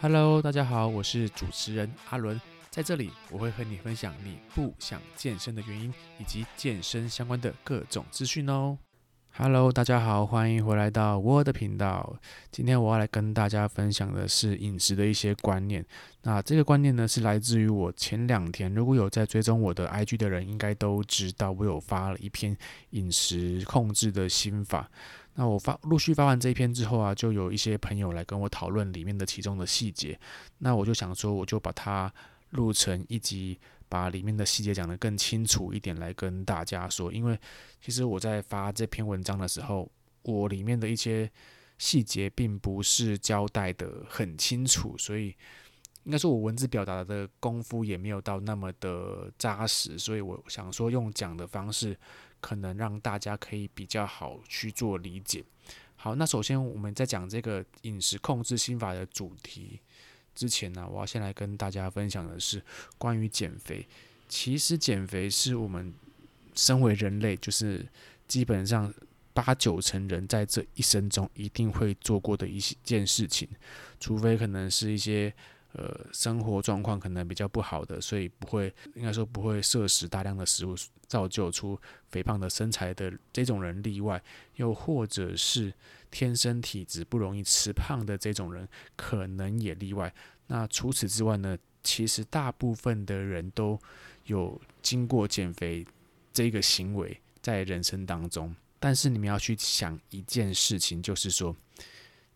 Hello，大家好，我是主持人阿伦，在这里我会和你分享你不想健身的原因，以及健身相关的各种资讯哦。Hello，大家好，欢迎回来到我的频道。今天我要来跟大家分享的是饮食的一些观念。那这个观念呢，是来自于我前两天，如果有在追踪我的 IG 的人，应该都知道我有发了一篇饮食控制的心法。那我发陆续发完这一篇之后啊，就有一些朋友来跟我讨论里面的其中的细节。那我就想说，我就把它录成一集，把里面的细节讲得更清楚一点来跟大家说。因为其实我在发这篇文章的时候，我里面的一些细节并不是交代得很清楚，所以应该说我文字表达的功夫也没有到那么的扎实。所以我想说，用讲的方式。可能让大家可以比较好去做理解。好，那首先我们在讲这个饮食控制心法的主题之前呢，我要先来跟大家分享的是关于减肥。其实减肥是我们身为人类，就是基本上八九成人在这一生中一定会做过的一件事情，除非可能是一些。呃，生活状况可能比较不好的，所以不会，应该说不会摄食大量的食物，造就出肥胖的身材的这种人例外，又或者是天生体质不容易吃胖的这种人，可能也例外。那除此之外呢，其实大部分的人都有经过减肥这个行为在人生当中。但是你们要去想一件事情，就是说，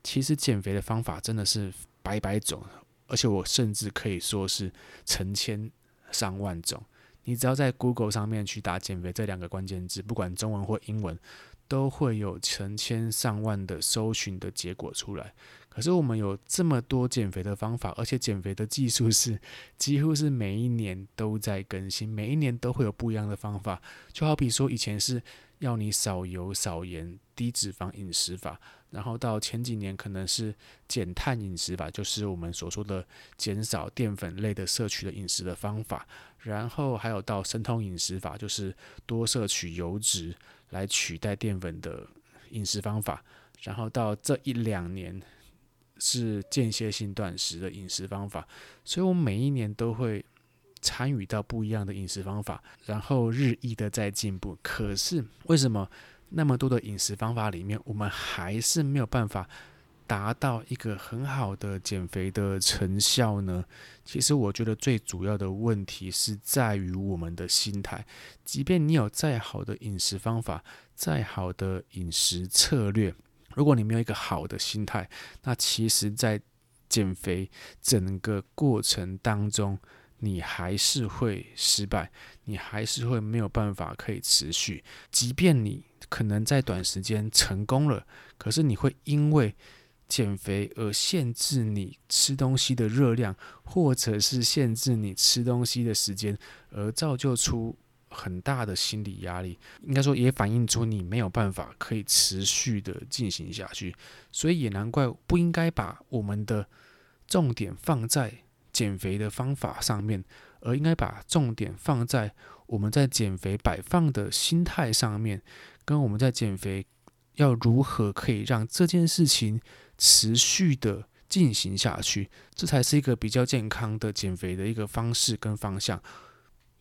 其实减肥的方法真的是百百种。而且我甚至可以说是成千上万种。你只要在 Google 上面去打“减肥”这两个关键字，不管中文或英文，都会有成千上万的搜寻的结果出来。可是我们有这么多减肥的方法，而且减肥的技术是几乎是每一年都在更新，每一年都会有不一样的方法。就好比说以前是要你少油少盐、低脂肪饮食法。然后到前几年可能是减碳饮食法，就是我们所说的减少淀粉类的摄取的饮食的方法。然后还有到生酮饮食法，就是多摄取油脂来取代淀粉的饮食方法。然后到这一两年是间歇性断食的饮食方法。所以我每一年都会参与到不一样的饮食方法，然后日益的在进步。可是为什么？那么多的饮食方法里面，我们还是没有办法达到一个很好的减肥的成效呢？其实我觉得最主要的问题是在于我们的心态。即便你有再好的饮食方法，再好的饮食策略，如果你没有一个好的心态，那其实，在减肥整个过程当中，你还是会失败，你还是会没有办法可以持续，即便你。可能在短时间成功了，可是你会因为减肥而限制你吃东西的热量，或者是限制你吃东西的时间，而造就出很大的心理压力。应该说，也反映出你没有办法可以持续的进行下去。所以也难怪不应该把我们的重点放在减肥的方法上面，而应该把重点放在我们在减肥摆放的心态上面。跟我们在减肥要如何可以让这件事情持续的进行下去，这才是一个比较健康的减肥的一个方式跟方向。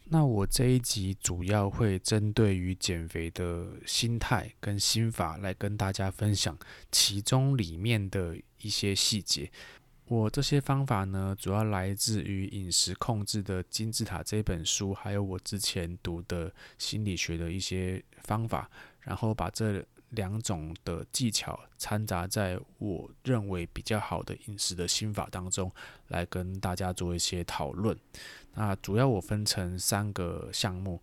那我这一集主要会针对于减肥的心态跟心法来跟大家分享其中里面的一些细节。我这些方法呢，主要来自于饮食控制的金字塔这本书，还有我之前读的心理学的一些方法。然后把这两种的技巧掺杂在我认为比较好的饮食的心法当中，来跟大家做一些讨论。那主要我分成三个项目，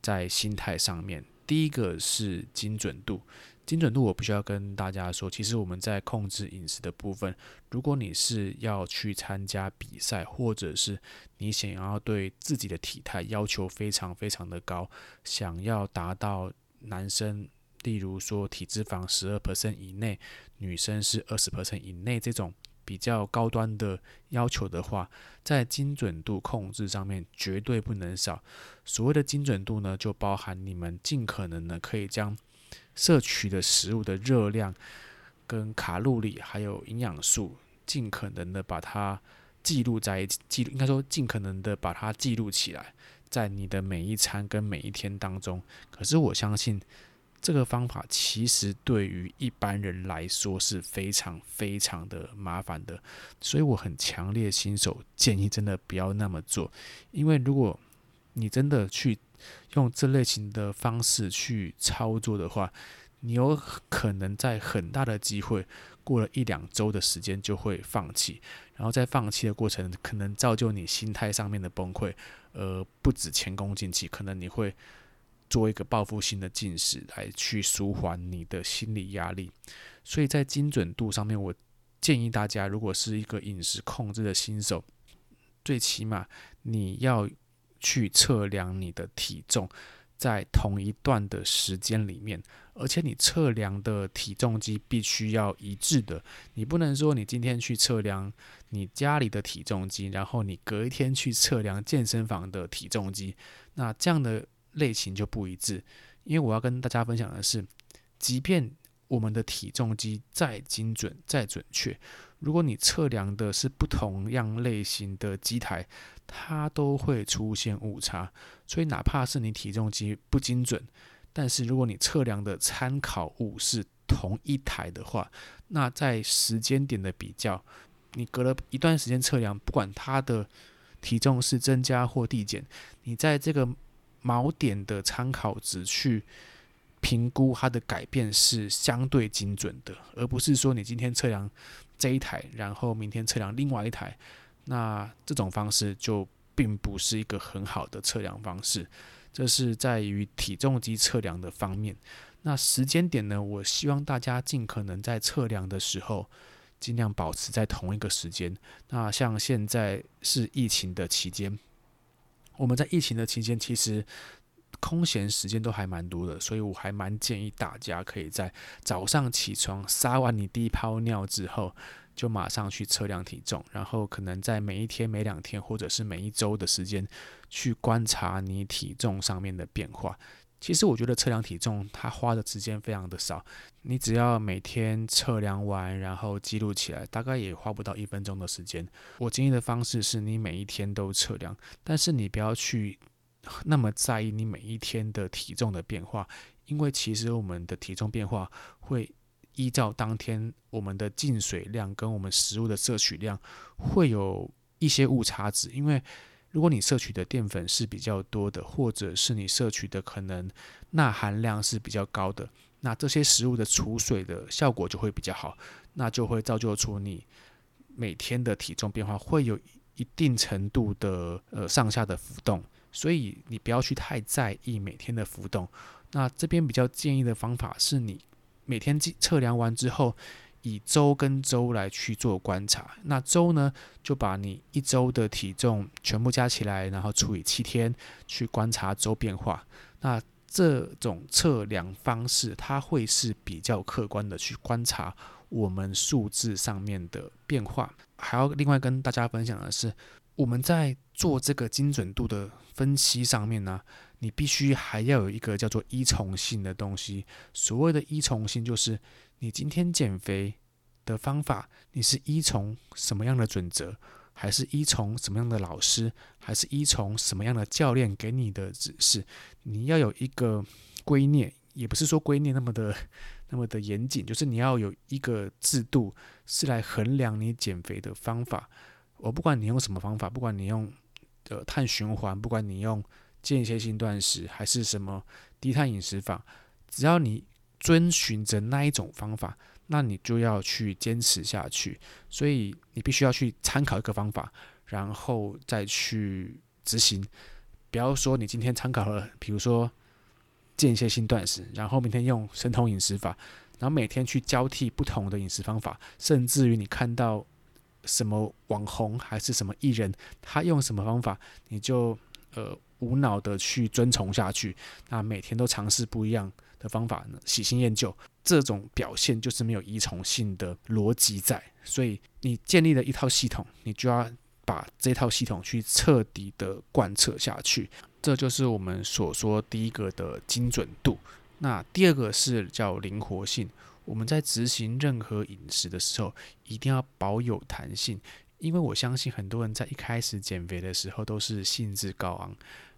在心态上面，第一个是精准度。精准度我必须要跟大家说，其实我们在控制饮食的部分，如果你是要去参加比赛，或者是你想要对自己的体态要求非常非常的高，想要达到。男生，例如说体脂肪十二 percent 以内，女生是二十 percent 以内，这种比较高端的要求的话，在精准度控制上面绝对不能少。所谓的精准度呢，就包含你们尽可能的可以将摄取的食物的热量、跟卡路里还有营养素，尽可能的把它记录在记录，应该说尽可能的把它记录起来，在你的每一餐跟每一天当中。可是我相信这个方法其实对于一般人来说是非常非常的麻烦的，所以我很强烈新手建议真的不要那么做，因为如果你真的去用这类型的方式去操作的话，你有可能在很大的机会，过了一两周的时间就会放弃，然后在放弃的过程，可能造就你心态上面的崩溃，呃，不止前功尽弃，可能你会做一个报复性的进食来去舒缓你的心理压力。所以在精准度上面，我建议大家，如果是一个饮食控制的新手，最起码你要去测量你的体重。在同一段的时间里面，而且你测量的体重机必须要一致的，你不能说你今天去测量你家里的体重机，然后你隔一天去测量健身房的体重机，那这样的类型就不一致。因为我要跟大家分享的是，即便我们的体重机再精准、再准确，如果你测量的是不同样类型的机台，它都会出现误差。所以，哪怕是你体重机不精准，但是如果你测量的参考物是同一台的话，那在时间点的比较，你隔了一段时间测量，不管它的体重是增加或递减，你在这个锚点的参考值去。评估它的改变是相对精准的，而不是说你今天测量这一台，然后明天测量另外一台，那这种方式就并不是一个很好的测量方式。这是在于体重机测量的方面。那时间点呢？我希望大家尽可能在测量的时候，尽量保持在同一个时间。那像现在是疫情的期间，我们在疫情的期间其实。空闲时间都还蛮多的，所以我还蛮建议大家可以在早上起床撒完你第一泡尿之后，就马上去测量体重，然后可能在每一天、每两天或者是每一周的时间去观察你体重上面的变化。其实我觉得测量体重它花的时间非常的少，你只要每天测量完，然后记录起来，大概也花不到一分钟的时间。我建议的方式是你每一天都测量，但是你不要去。那么在意你每一天的体重的变化，因为其实我们的体重变化会依照当天我们的进水量跟我们食物的摄取量会有一些误差值。因为如果你摄取的淀粉是比较多的，或者是你摄取的可能钠含量是比较高的，那这些食物的储水的效果就会比较好，那就会造就出你每天的体重变化会有一定程度的呃上下的浮动。所以你不要去太在意每天的浮动。那这边比较建议的方法是你每天测量完之后，以周跟周来去做观察。那周呢，就把你一周的体重全部加起来，然后除以七天去观察周变化。那这种测量方式，它会是比较客观的去观察我们数字上面的变化。还要另外跟大家分享的是，我们在做这个精准度的分析上面呢，你必须还要有一个叫做依从性的东西。所谓的依从性，就是你今天减肥的方法，你是依从什么样的准则，还是依从什么样的老师，还是依从什么样的教练给你的指示？你要有一个观念，也不是说观念那么的那么的严谨，就是你要有一个制度，是来衡量你减肥的方法。我不管你用什么方法，不管你用呃碳循环，不管你用间歇性断食，还是什么低碳饮食法，只要你遵循着那一种方法，那你就要去坚持下去。所以你必须要去参考一个方法，然后再去执行。不要说你今天参考了，比如说间歇性断食，然后明天用生酮饮食法，然后每天去交替不同的饮食方法，甚至于你看到。什么网红还是什么艺人，他用什么方法，你就呃无脑的去遵从下去。那每天都尝试不一样的方法呢，喜新厌旧，这种表现就是没有依从性的逻辑在。所以你建立了一套系统，你就要把这套系统去彻底的贯彻下去。这就是我们所说第一个的精准度。那第二个是叫灵活性。我们在执行任何饮食的时候，一定要保有弹性，因为我相信很多人在一开始减肥的时候都是兴致高昂，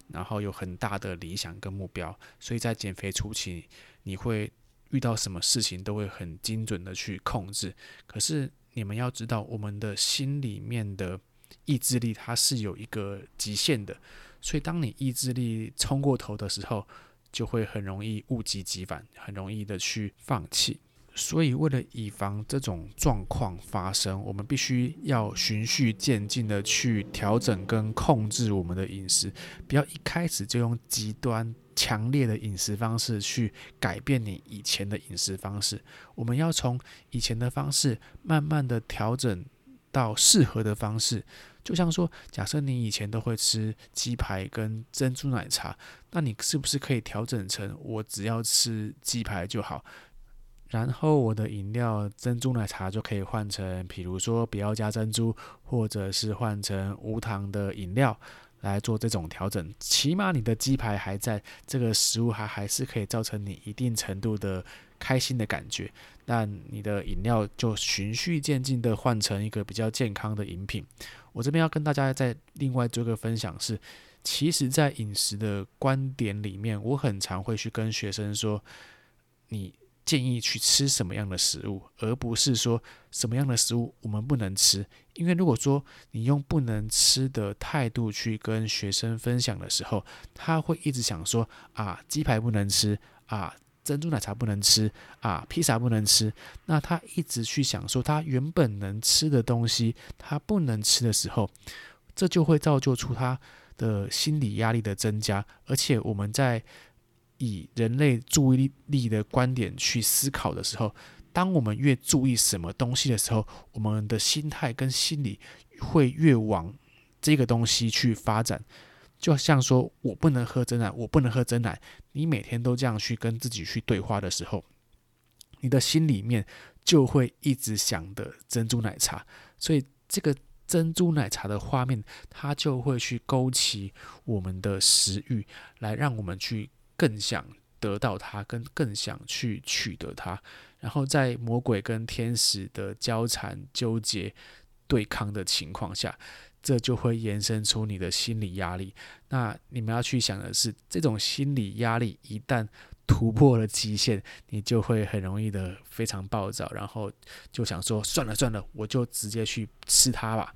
然后有很大的理想跟目标，所以在减肥初期，你会遇到什么事情都会很精准的去控制。可是你们要知道，我们的心里面的意志力它是有一个极限的，所以当你意志力冲过头的时候，就会很容易物极必反，很容易的去放弃。所以为了以防这种状况发生，我们必须要循序渐进的去调整跟控制我们的饮食，不要一开始就用极端强烈的饮食方式去改变你以前的饮食方式。我们要从以前的方式慢慢的调整到适合的方式。就像说，假设你以前都会吃鸡排跟珍珠奶茶，那你是不是可以调整成我只要吃鸡排就好？然后我的饮料珍珠奶茶就可以换成，比如说不要加珍珠，或者是换成无糖的饮料来做这种调整。起码你的鸡排还在，这个食物还还是可以造成你一定程度的开心的感觉。但你的饮料就循序渐进的换成一个比较健康的饮品。我这边要跟大家再另外做个分享是，其实，在饮食的观点里面，我很常会去跟学生说，你建议去吃什么样的食物，而不是说什么样的食物我们不能吃。因为如果说你用不能吃的态度去跟学生分享的时候，他会一直想说啊，鸡排不能吃啊。珍珠奶茶不能吃啊，披萨不能吃。那他一直去想说，他原本能吃的东西，他不能吃的时候，这就会造就出他的心理压力的增加。而且我们在以人类注意力的观点去思考的时候，当我们越注意什么东西的时候，我们的心态跟心理会越往这个东西去发展。就像说，我不能喝真奶，我不能喝真奶。你每天都这样去跟自己去对话的时候，你的心里面就会一直想的珍珠奶茶。所以，这个珍珠奶茶的画面，它就会去勾起我们的食欲，来让我们去更想得到它，跟更想去取得它。然后，在魔鬼跟天使的交缠、纠结、对抗的情况下。这就会延伸出你的心理压力。那你们要去想的是，这种心理压力一旦突破了极限，你就会很容易的非常暴躁，然后就想说算了算了，我就直接去吃它吧。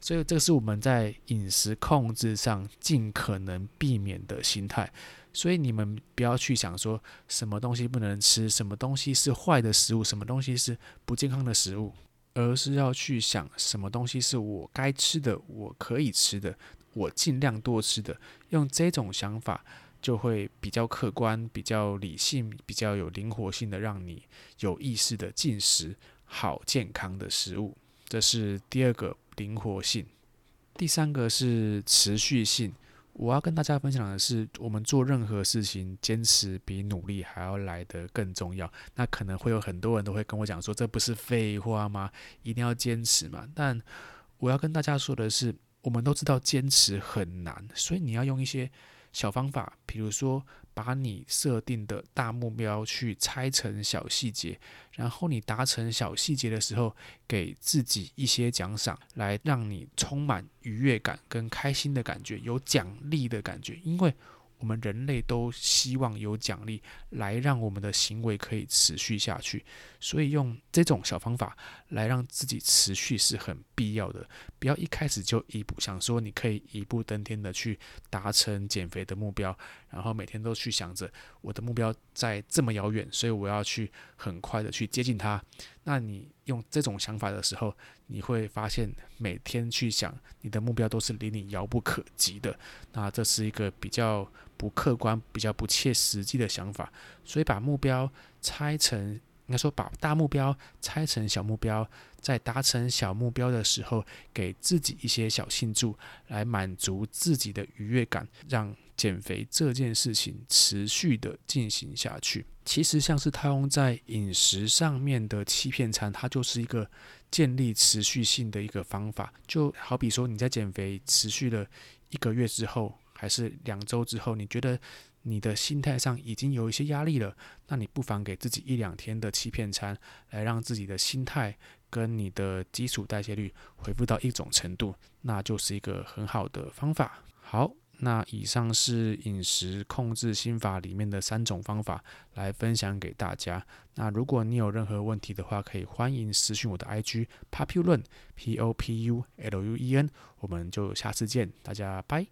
所以这个是我们在饮食控制上尽可能避免的心态。所以你们不要去想说什么东西不能吃，什么东西是坏的食物，什么东西是不健康的食物。而是要去想什么东西是我该吃的，我可以吃的，我尽量多吃的。用这种想法，就会比较客观、比较理性、比较有灵活性的，让你有意识的进食好健康的食物。这是第二个灵活性。第三个是持续性。我要跟大家分享的是，我们做任何事情，坚持比努力还要来得更重要。那可能会有很多人都会跟我讲说，这不是废话吗？一定要坚持嘛？但我要跟大家说的是，我们都知道坚持很难，所以你要用一些小方法，比如说。把你设定的大目标去拆成小细节，然后你达成小细节的时候，给自己一些奖赏，来让你充满愉悦感跟开心的感觉，有奖励的感觉，因为。我们人类都希望有奖励来让我们的行为可以持续下去，所以用这种小方法来让自己持续是很必要的。不要一开始就一步想说你可以一步登天的去达成减肥的目标，然后每天都去想着我的目标在这么遥远，所以我要去很快的去接近它。那你用这种想法的时候，你会发现每天去想你的目标都是离你遥不可及的。那这是一个比较。不客观、比较不切实际的想法，所以把目标拆成，应该说把大目标拆成小目标，在达成小目标的时候，给自己一些小庆祝，来满足自己的愉悦感，让减肥这件事情持续的进行下去。其实，像是套用在饮食上面的欺骗餐，它就是一个建立持续性的一个方法。就好比说，你在减肥持续了一个月之后。还是两周之后，你觉得你的心态上已经有一些压力了，那你不妨给自己一两天的欺骗餐，来让自己的心态跟你的基础代谢率恢复到一种程度，那就是一个很好的方法。好。那以上是饮食控制心法里面的三种方法，来分享给大家。那如果你有任何问题的话，可以欢迎私讯我的 IG p o p u l u n p o p u l u e n，我们就下次见，大家拜。